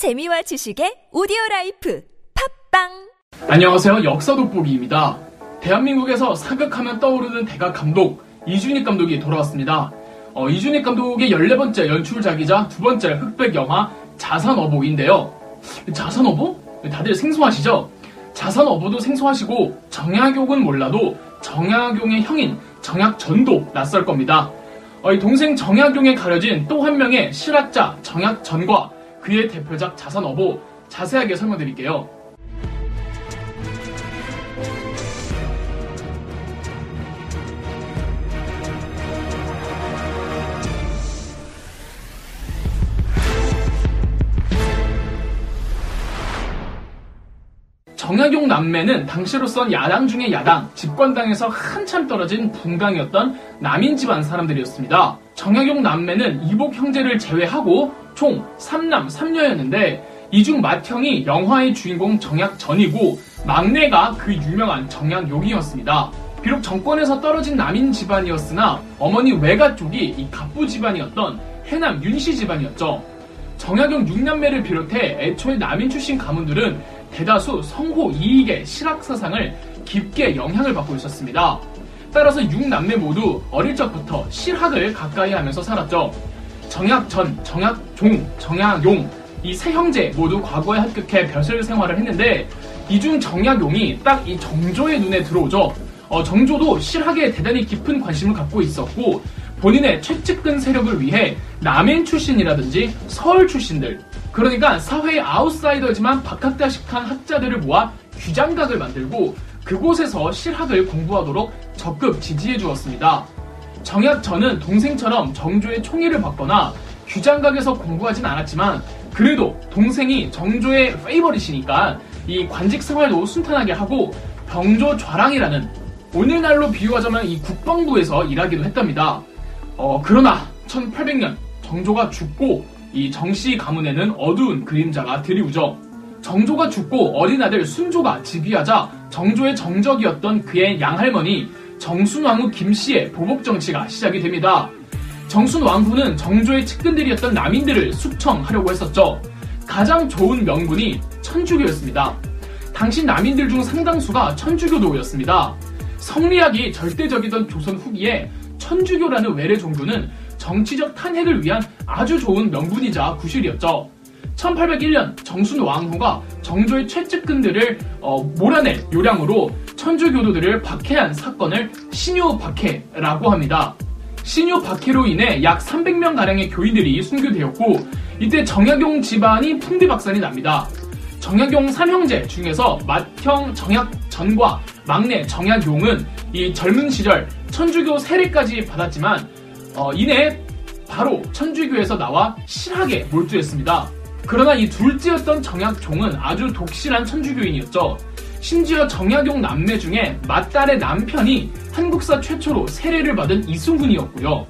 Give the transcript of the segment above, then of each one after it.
재미와 지식의 오디오 life 팟빵 안녕하세요. 역사 돋보기입니다. 대한민국에서 사극하면 떠오르는 대가 감독 이준익 감독이 돌아왔습니다. 어, 이준익 감독의 14번째 연출작이자 두 번째 흑백 영화 자산어보인데요. 자산어보? 다들 생소하시죠? 자산어보도 생소하시고 정약용은 몰라도 정약용의 형인 정약전도 낯설 겁니다. 어, 이 동생 정약용에 가려진 또 한 명의 실학자 정약전과 그의 대표작 자산어보 자세하게 설명드릴게요. 정약용 남매는 당시로선 야당 중의 야당, 집권당에서 한참 떨어진 분당이었던 남인 집안 사람들이었습니다. 정약용 남매는 이복 형제를 제외하고 총 3남 3녀였는데 이 중 맏형이 영화의 주인공 정약 전이고 막내가 그 유명한 정약 용이었습니다. 비록 정권에서 떨어진 남인 집안이었으나 어머니 외가 쪽이 이 갑부 집안이었던 해남 윤씨 집안이었죠. 정약용 6남매를 비롯해 애초에 남인 출신 가문들은 대다수 성호 이익의 실학 사상을 깊게 영향을 받고 있었습니다. 따라서 6남매 모두 어릴 적부터 실학을 가까이 하면서 살았죠. 정약전, 정약종, 정약용 이 세 형제 모두 과거에 합격해 벼슬 생활을 했는데 이중 정약용이 딱 이 정조의 눈에 들어오죠. 어, 정조도 실학에 대단히 깊은 관심을 갖고 있었고 본인의 최측근 세력을 위해 남인 출신이라든지 서울 출신들 그러니까 사회의 아웃사이더지만 박학다식한 학자들을 모아 귀장각을 만들고 그곳에서 실학을 공부하도록 적극 지지해 주었습니다. 정약전은 동생처럼 정조의 총애를 받거나 귀장각에서 공부하진 않았지만 그래도 동생이 정조의 페이버릿이니까 이 관직 생활도 순탄하게 하고 병조 좌랑이라는 오늘날로 비유하자면 이 국방부에서 일하기도 했답니다. 어, 그러나 1800년 정조가 죽고 이 정씨 가문에는 어두운 그림자가 드리우죠. 정조가 죽고 어린 아들 순조가 즉위하자 정조의 정적이었던 그의 양할머니 정순 왕후 김씨의 보복 정치가 시작이 됩니다. 정순 왕후는 정조의 측근들이었던 남인들을 숙청하려고 했었죠. 가장 좋은 명분이 천주교였습니다. 당시 남인들 중 상당수가 천주교도였습니다. 성리학이 절대적이던 조선 후기에 천주교라는 외래 종교는 정치적 탄핵을 위한 아주 좋은 명분이자 구실이었죠. 1801년 정순 왕후가 정조의 최측근들을 어, 몰아낼 요량으로 천주교도들을 박해한 사건을 신유 박해라고 합니다. 신유 박해로 인해 약 300명 가량의 교인들이 순교되었고 이때 정약용 집안이 풍비박산이 납니다. 정약용 삼형제 중에서 맏형 정약전과 막내 정약용은 이 젊은 시절 천주교 세례까지 받았지만 어, 이내 바로 천주교에서 나와 실학에 몰두했습니다. 그러나 이 둘째였던 정약종은 아주 독실한 천주교인이었죠. 심지어 정약용 남매 중에 맏딸의 남편이 한국사 최초로 세례를 받은 이승훈이었고요.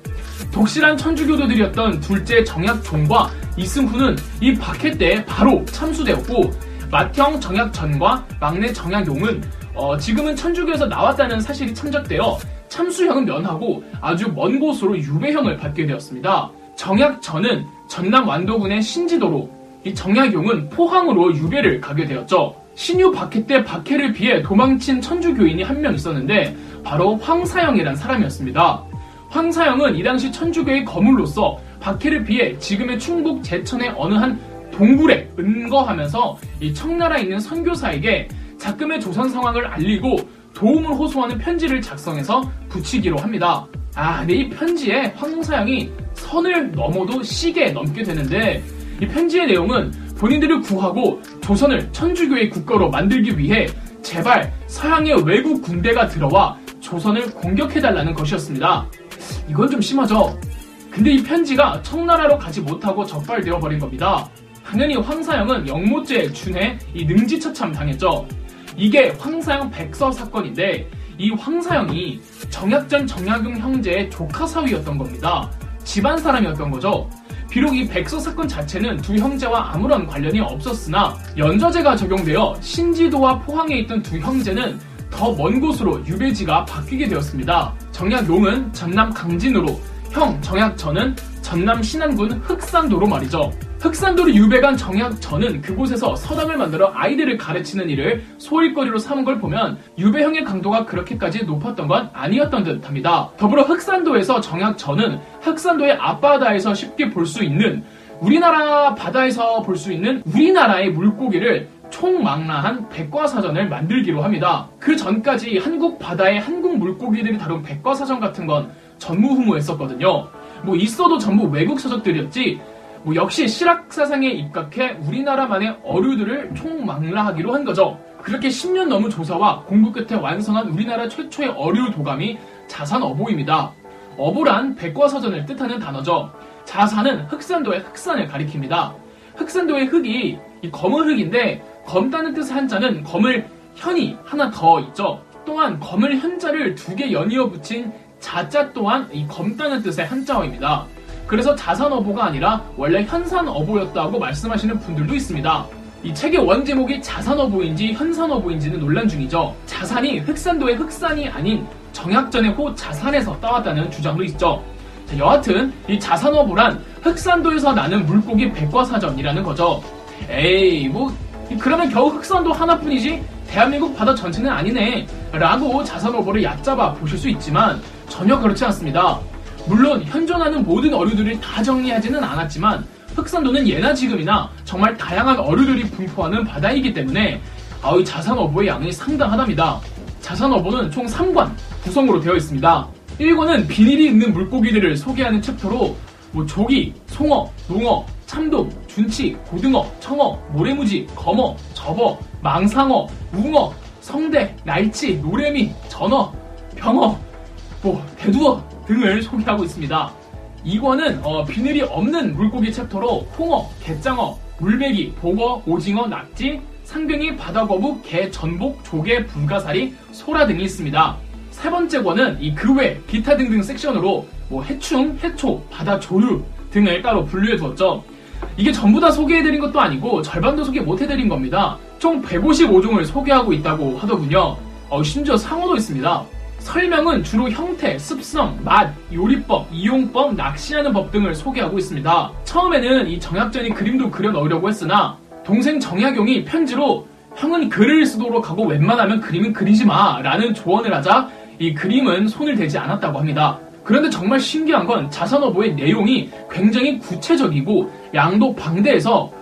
독실한 천주교도들이었던 둘째 정약종과 이승훈은 이 박해 때 바로 참수되었고 맏형 정약전과 막내 정약용은 어, 지금은 천주교에서 나왔다는 사실이 참작되어 참수형은 면하고 아주 먼 곳으로 유배형을 받게 되었습니다. 정약전은 전남 완도군의 신지도로 이 정약용은 포항으로 유배를 가게 되었죠. 신유 박해 때 박해를 피해 도망친 천주교인이 한 명 있었는데 바로 황사영이란 사람이었습니다. 황사영은 이 당시 천주교의 거물로서 박해를 피해 지금의 충북 제천의 어느 한 동굴에 은거하면서 이 청나라에 있는 선교사에게 자금의 조선 상황을 알리고 도움을 호소하는 편지를 작성해서 붙이기로 합니다. 아, 근데 이 편지에 황사영이 선을 넘어도 시계 넘게 되는데 이 편지의 내용은 본인들을 구하고 조선을 천주교의 국가로 만들기 위해 제발 서양의 외국 군대가 들어와 조선을 공격해달라는 것이었습니다. 이건 좀 심하죠? 근데 이 편지가 청나라로 가지 못하고 적발되어 버린 겁니다. 당연히 황사영은 영모죄에 준해 이 능지처참 당했죠. 이게 황사영 백서 사건인데 이 황사영이 정약전 정약용 형제의 조카 사위였던 겁니다. 집안 사람이었던 거죠. 비록 이 백서 사건 자체는 두 형제와 아무런 관련이 없었으나 연좌제가 적용되어 신지도와 포항에 있던 두 형제는 더 먼 곳으로 유배지가 바뀌게 되었습니다. 정약 용은 전남 강진으로 형 정약 전은 전남 신안군 흑산도로 말이죠. 흑산도로 유배간 정약전은 그곳에서 서당을 만들어 아이들을 가르치는 일을 소일거리로 삼은 걸 보면 유배형의 강도가 그렇게까지 높았던 건 아니었던 듯 합니다. 더불어 흑산도에서 정약전은 흑산도의 앞바다에서 쉽게 볼 수 있는 우리나라 바다에서 볼 수 있는 우리나라의 물고기를 총망라한 백과사전을 만들기로 합니다. 그 전까지 한국 바다의 한국 물고기들이 다룬 백과사전 같은 건 전무후무했었거든요. 뭐 있어도 전부 외국 서적들이었지 뭐 역시 실학 사상에 입각해 우리나라만의 어류들을 총망라하기로 한 거죠. 그렇게 10년 넘은 조사와 공부 끝에 완성한 우리나라 최초의 어류 도감이 자산 어보입니다. 어보란 백과사전을 뜻하는 단어죠. 자산은 흑산도의 흑산을 가리킵니다. 흑산도의 흑이 이 검은 흑인데 검다는 뜻의 한자는 검을 현이 하나 더 있죠. 또한 검을 현자를 두 개 연이어 붙인 자자 또한 이 검다는 뜻의 한자어입니다. 그래서 자산어보가 아니라 원래 현산어보였다고 말씀하시는 분들도 있습니다. 이 책의 원 제목이 자산어보인지 현산어보인지는 논란 중이죠. 자산이 흑산도의 흑산이 아닌 정약전의 호 자산에서 따왔다는 주장도 있죠. 자, 여하튼 이 자산어보란 흑산도에서 나는 물고기 백과사전이라는 거죠. 에이 뭐 그러면 겨우 흑산도 하나뿐이지 대한민국 바다 전체는 아니네 라고 자산어보를 얕잡아 보실 수 있지만 전혀 그렇지 않습니다. 물론 현존하는 모든 어류들을 다 정리하지는 않았지만 흑산도는 예나 지금이나 정말 다양한 어류들이 분포하는 바다이기 때문에 아의 자산어보의 양이 상당하답니다. 자산어보는 총 3권 구성으로 되어 있습니다. 1권은 비늘이 있는 물고기들을 소개하는 chapter로 뭐 조기, 송어, 농어, 참돔, 준치, 고등어, 청어, 모래무지, 검어, 접어, 망상어, 웅어, 성대, 날치, 노래미, 전어, 병어, 뭐 대두어 등을 소개하고 있습니다. 2권은 어, 비늘이 없는 물고기 chapter로 홍어, 갯장어, 물메기, 복어, 오징어, 낙지, 상병이, 바다거북, 게, 전복, 조개, 불가사리, 소라 등이 있습니다. 세 번째 권은 이 그 외 기타 등등 섹션으로 뭐 해충, 해초, 바다 조류 등을 따로 분류해 두었죠. 이게 전부 다 소개해드린 것도 아니고 절반도 소개 못해드린 겁니다. 총 155종을 소개하고 있다고 하더군요. 어, 심지어 상어도 있습니다. 설명은 주로 형태, 습성, 맛, 요리법, 이용법, 낚시하는 법 등을 소개하고 있습니다. 처음에는 이 정약전이 그림도 그려 넣으려고 했으나 동생 정약용이 편지로 형은 글을 쓰도록 하고 웬만하면 그림은 그리지 마 라는 조언을 하자 이 그림은 손을 대지 않았다고 합니다. 그런데 정말 신기한 건 자산어보의 내용이 굉장히 구체적이고 양도 방대해서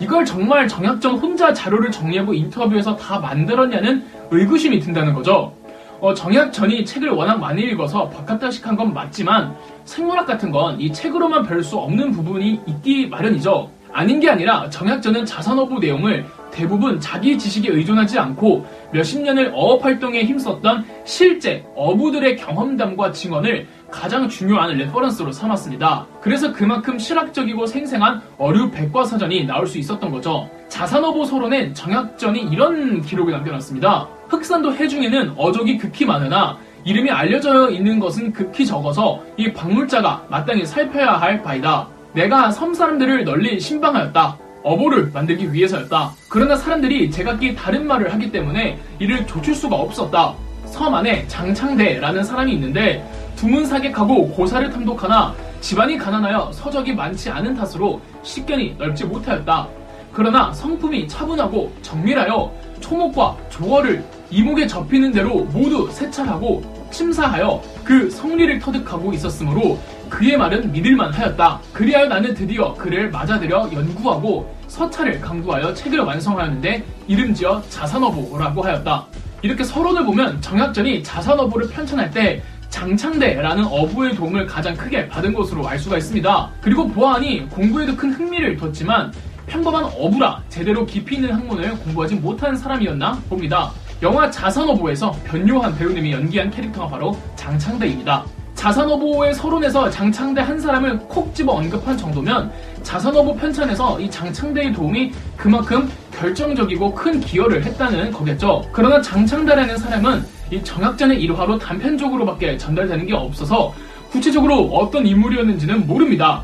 이걸 정말 정약전 혼자 자료를 정리하고 인터뷰에서 다 만들었냐는 의구심이 든다는 거죠. 어, 정약 전이 책을 워낙 많이 읽어서 바깥다식한 건 맞지만 생물학 같은 건 이 책으로만 별 수 없는 부분이 있기 마련이죠. 아닌 게 아니라 정약전은 자산어부 내용을 대부분 자기 지식에 의존하지 않고 몇십 년을 어업 활동에 힘썼던 실제 어부들의 경험담과 증언을 가장 중요한 reference로 삼았습니다. 그래서 그만큼 실학적이고 생생한 어류 백과사전이 나올 수 있었던 거죠. 자산어보 서론엔 정약전이 이런 기록을 남겨놨습니다. 흑산도 해중에는 어족이 극히 많으나 이름이 알려져 있는 것은 극히 적어서 이 박물자가 마땅히 살펴야 할 바이다. 내가 섬 사람들을 널리 신방하였다. 어보를 만들기 위해서였다. 그러나 사람들이 제각기 다른 말을 하기 때문에 이를 조출 수가 없었다. 섬 안에 장창대라는 사람이 있는데 두문사객하고 고사를 탐독하나 집안이 가난하여 서적이 많지 않은 탓으로 식견이 넓지 못하였다. 그러나 성품이 차분하고 정밀하여 초목과 조어를 이목에 접히는 대로 모두 세찰하고 심사하여 그 성리를 터득하고 있었으므로 그의 말은 믿을만 하였다. 그리하여 나는 드디어 그를 맞아들여 연구하고 서찰을 강구하여 책을 완성하였는데 이름지어 자산어보라고 하였다. 이렇게 서론을 보면 정약전이 자산어보를 편찬할 때 장창대라는 어부의 도움을 가장 크게 받은 것으로 알 수가 있습니다. 그리고 보아하니 공부에도 큰 흥미를 뒀지만 평범한 어부라 제대로 깊이 있는 학문을 공부하지 못한 사람이었나 봅니다. 영화 자산어보에서 변요한 배우님이 연기한 캐릭터가 바로 장창대입니다. 자산어보의 서론에서 장창대 한 사람을 콕 집어 언급한 정도면 자산어보 편찬에서 이 장창대의 도움이 그만큼 결정적이고 큰 기여를 했다는 거겠죠. 그러나 장창대라는 사람은 이 정약전의 일화로 단편적으로밖에 전달되는 게 없어서 구체적으로 어떤 인물이었는지는 모릅니다.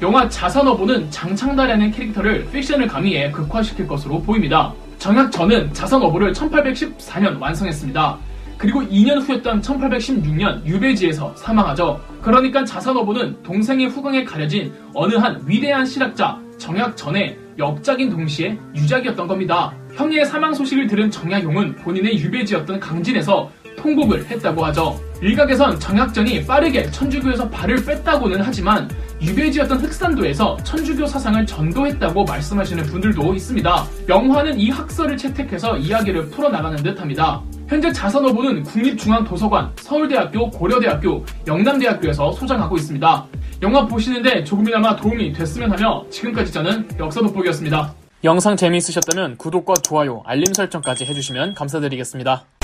영화 자산어보는 장창달이라는 캐릭터를 픽션을 가미해 극화시킬 것으로 보입니다. 정약전은 자산어보를 1814년 완성했습니다. 그리고 2년 후였던 1816년 유배지에서 사망하죠. 그러니까 자산어보는 동생의 후광에 가려진 어느 한 위대한 실학자 정약 전에 역작인 동시에 유작이었던 겁니다. 형의 사망 소식을 들은 정약용은 본인의 유배지였던 강진에서 통곡을 했다고 하죠. 일각에선 정약전이 빠르게 천주교에서 발을 뺐다고는 하지만 유배지였던 흑산도에서 천주교 사상을 전도했다고 말씀하시는 분들도 있습니다. 영화는 이 학설을 채택해서 이야기를 풀어나가는 듯 합니다. 현재 자선어보는 국립중앙도서관, 서울대학교, 고려대학교, 영남대학교에서 소장하고 있습니다. 영화 보시는데 조금이나마 도움이 됐으면 하며 지금까지 저는 역사 돋보기였습니다. 영상 재미있으셨다면 구독과 좋아요, 알림 설정까지 해주시면 감사드리겠습니다.